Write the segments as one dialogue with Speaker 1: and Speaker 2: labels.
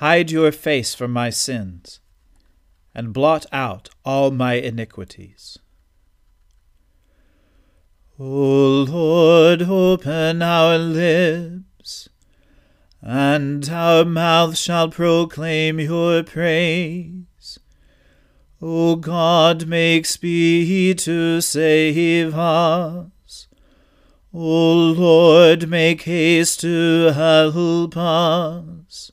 Speaker 1: hide your face from my sins, and blot out all my iniquities. O Lord, open our lips, and our mouth shall proclaim your praise. O God, make speed to save us. O Lord, make haste to help us.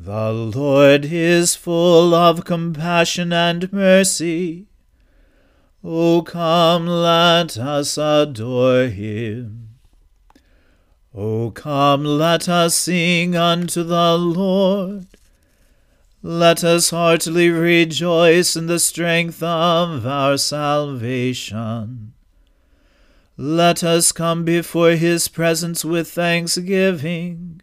Speaker 1: The Lord is full of compassion and mercy. O come, let us adore him. O come, let us sing unto the Lord. Let us heartily rejoice in the strength of our salvation. Let us come before his presence with thanksgiving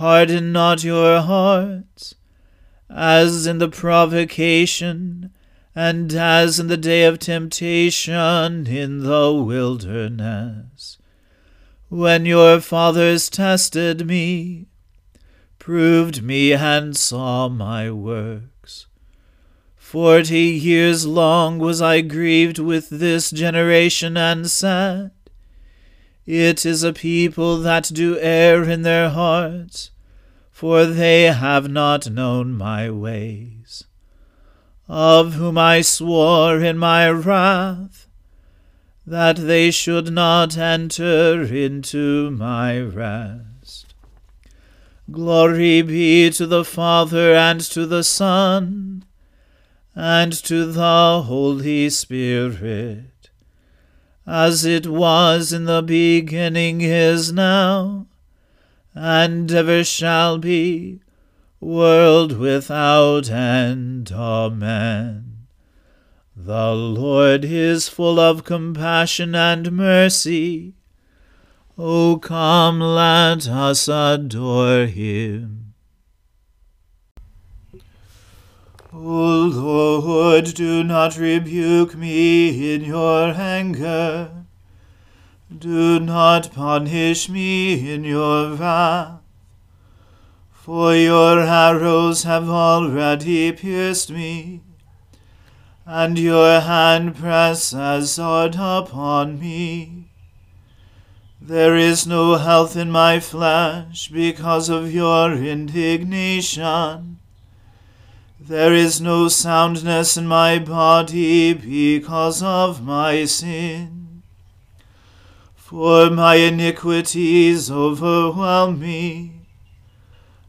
Speaker 1: Harden not your hearts, as in the provocation, and as in the day of temptation in the wilderness, when your fathers tested me, proved me, and saw my works. Forty years long was I grieved with this generation, and said, it is a people that do err in their hearts, for they have not known my ways. Of whom I swore in my wrath, that they should not enter into my rest. Glory be to the Father and to the Son and to the Holy Spirit as it was in the beginning is now, and ever shall be, world without end. Amen. The Lord is full of compassion and mercy. O come, let us adore him. O Lord, do not rebuke me in your anger. Do not punish me in your wrath. For your arrows have already pierced me, and your hand presses hard upon me. There is no health in my flesh because of your indignation there is no soundness in my body because of my sin. For my iniquities overwhelm me.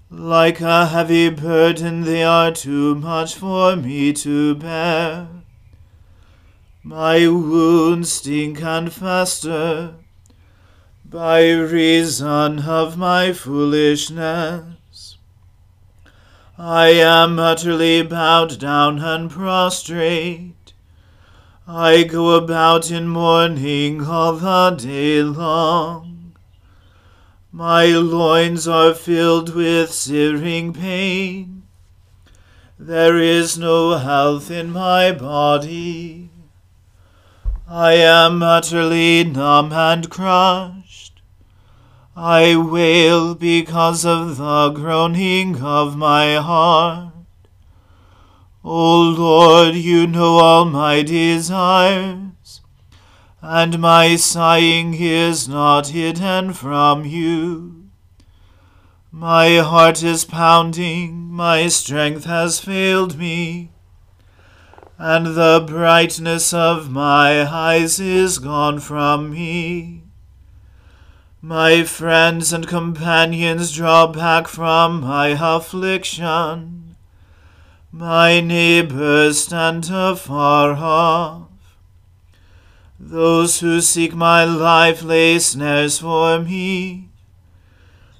Speaker 1: Like a heavy burden, they are too much for me to bear. My wounds stink and fester by reason of my foolishness. I am utterly bowed down and prostrate. I go about in mourning all the day long. My loins are filled with searing pain. There is no health in my body. I am utterly numb and crushed. I wail because of the groaning of my heart. O Lord, you know all my desires, and my sighing is not hidden from you. My heart is pounding, my strength has failed me, and the brightness of my eyes is gone from me. My friends and companions draw back from my affliction. My neighbors stand afar off. Those who seek my life lay snares for me.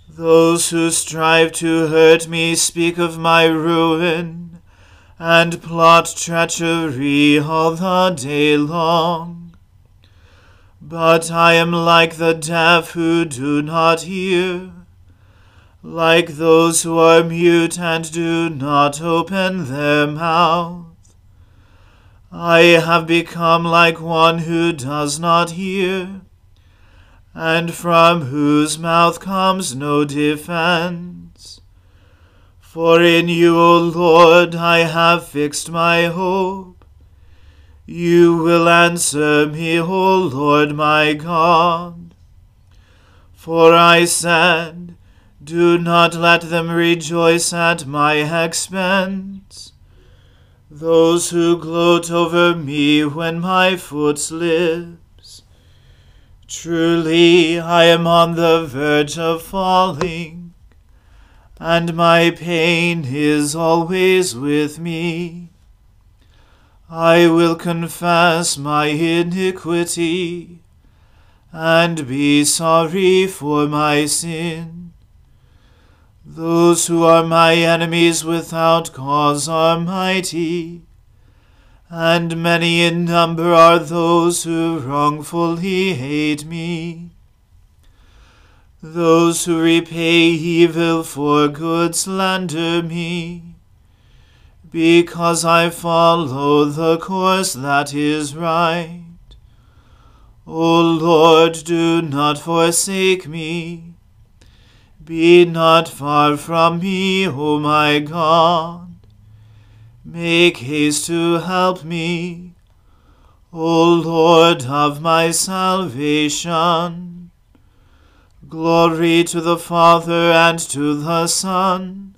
Speaker 1: Those who strive to hurt me speak of my ruin, and plot treachery all the day long. But I am like the deaf who do not hear like those who are mute and do not open their mouth. I have become like one who does not hear, and from whose mouth comes no defense. For in you, O Lord, I have fixed my hope. You will answer me, O Lord my God. For I said, do not let them rejoice at my expense. Those who gloat over me when my foot slips. Truly, I am on the verge of falling, and my pain is always with me. I will confess my iniquity and be sorry for my sin. Those who are my enemies without cause are mighty, and many in number are those who wrongfully hate me. Those who repay evil for good slander me, because I follow the course that is right. O Lord, do not forsake me. Be not far from me, O my God. Make haste to help me, O Lord of my salvation. Glory to the Father and to the Son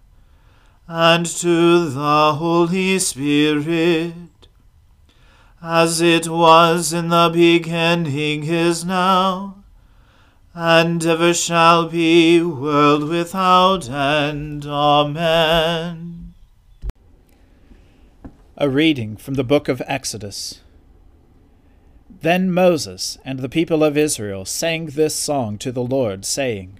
Speaker 1: and to the Holy Spirit, as it was in the beginning is now and ever shall be, world without end. Amen.
Speaker 2: A reading from the book of Exodus. Then Moses and the people of Israel sang this song to the Lord, saying,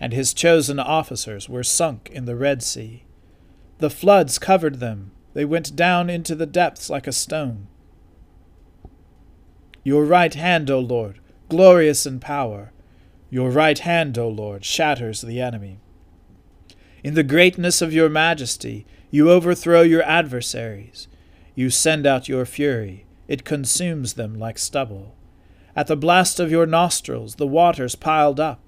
Speaker 2: and his chosen officers were sunk in the Red Sea. The floods covered them, they went down into the depths like a stone. Your right hand, O Lord, glorious in power. Your right hand, O Lord, shatters the enemy. In the greatness of your majesty, you overthrow your adversaries. You send out your fury, it consumes them like stubble. At the blast of your nostrils, the waters piled up.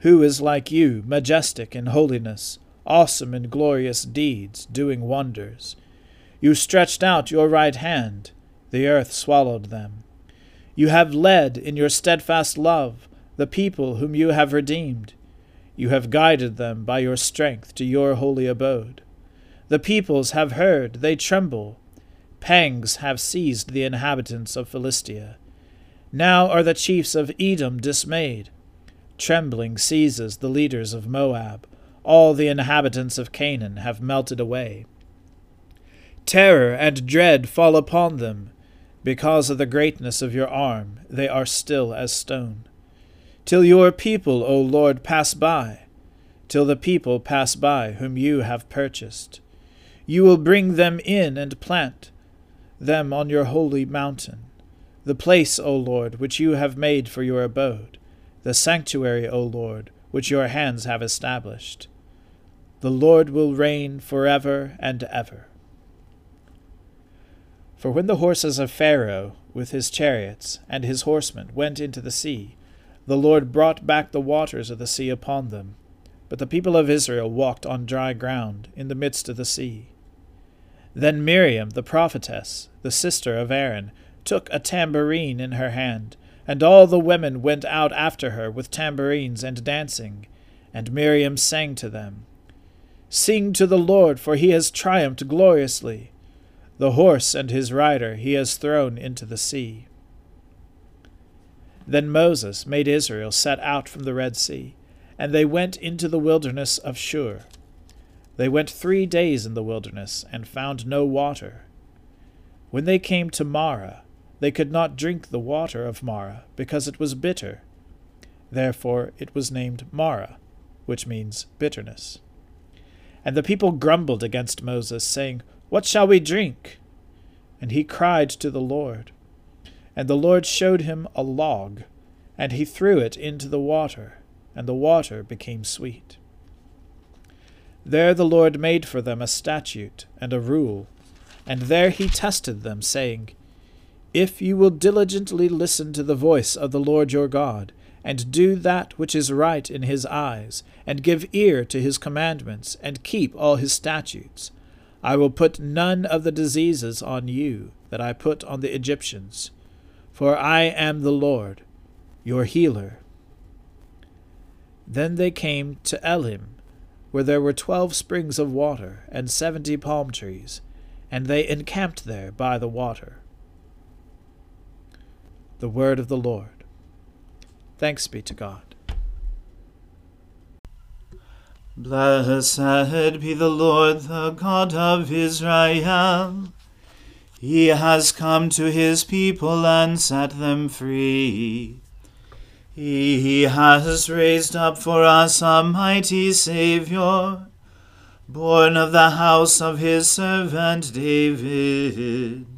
Speaker 2: Who is like you, majestic in holiness, awesome in glorious deeds, doing wonders? You stretched out your right hand, the earth swallowed them. You have led in your steadfast love the people whom you have redeemed. You have guided them by your strength to your holy abode. The peoples have heard, they tremble. Pangs have seized the inhabitants of Philistia. Now are the chiefs of Edom dismayed. Trembling seizes the leaders of Moab. All the inhabitants of Canaan have melted away. Terror and dread fall upon them. Because of the greatness of your arm, they are still as stone. Till your people, O Lord, pass by, till the people pass by whom you have purchased. You will bring them in and plant them on your holy mountain, the place, O Lord, which you have made for your abode, the sanctuary, O Lord, which your hands have established. The Lord will reign forever and ever. For when the horses of Pharaoh, with his chariots and his horsemen, went into the sea, the Lord brought back the waters of the sea upon them. But the people of Israel walked on dry ground in the midst of the sea. Then Miriam the prophetess, the sister of Aaron, took a tambourine in her hand, and all the women went out after her with tambourines and dancing. And Miriam sang to them, Sing to the Lord, for he has triumphed gloriously. The horse and his rider he has thrown into the sea. Then Moses made Israel set out from the Red Sea, and they went into the wilderness of Shur. They went three days in the wilderness, and found no water. When they came to Marah, they could not drink the water of Marah, because it was bitter. Therefore it was named Marah, which means bitterness. And the people grumbled against Moses, saying, What shall we drink? And he cried to the Lord. And the Lord showed him a log, and he threw it into the water, and the water became sweet. There the Lord made for them a statute and a rule, and there he tested them, saying, If you will diligently listen to the voice of the Lord your God, and do that which is right in his eyes, and give ear to his commandments, and keep all his statutes, I will put none of the diseases on you that I put on the Egyptians, for I am the Lord, your healer. Then they came to Elim, where there were twelve springs of water and seventy palm trees, and they encamped there by the water. The word of the Lord. Thanks be to God.
Speaker 1: Blessed be the Lord, the God of Israel. He has come to his people and set them free. He has raised up for us a mighty Saviour, born of the house of his servant David.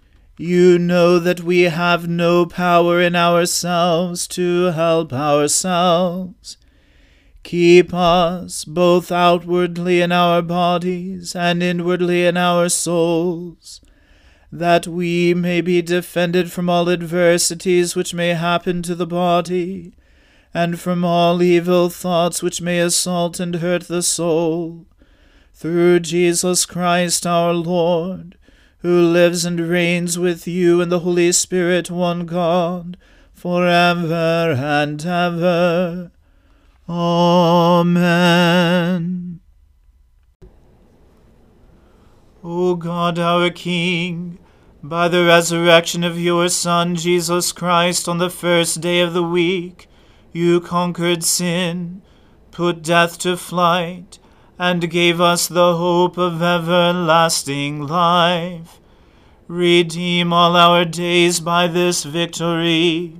Speaker 2: you know that we have no power in ourselves to help ourselves. Keep us both outwardly in our bodies and inwardly in our souls, that we may be defended from all adversities which may happen to the body, and from all evil thoughts which may assault and hurt the soul. Through Jesus Christ our Lord, who lives and reigns with you in the Holy Spirit, one God, for ever and ever. Amen.
Speaker 1: O God, our King, by the resurrection of your Son, Jesus Christ, on the first day of the week, you conquered sin, put death to flight, and gave us the hope of everlasting life. Redeem all our days by this victory.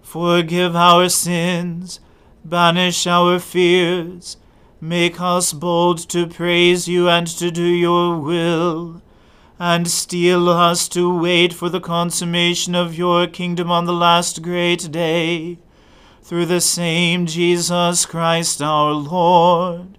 Speaker 1: Forgive our sins Banish our fears. Make us bold to praise you and to do your will. And steel us to wait for the consummation of your kingdom on the last great day. Through the same Jesus Christ our Lord.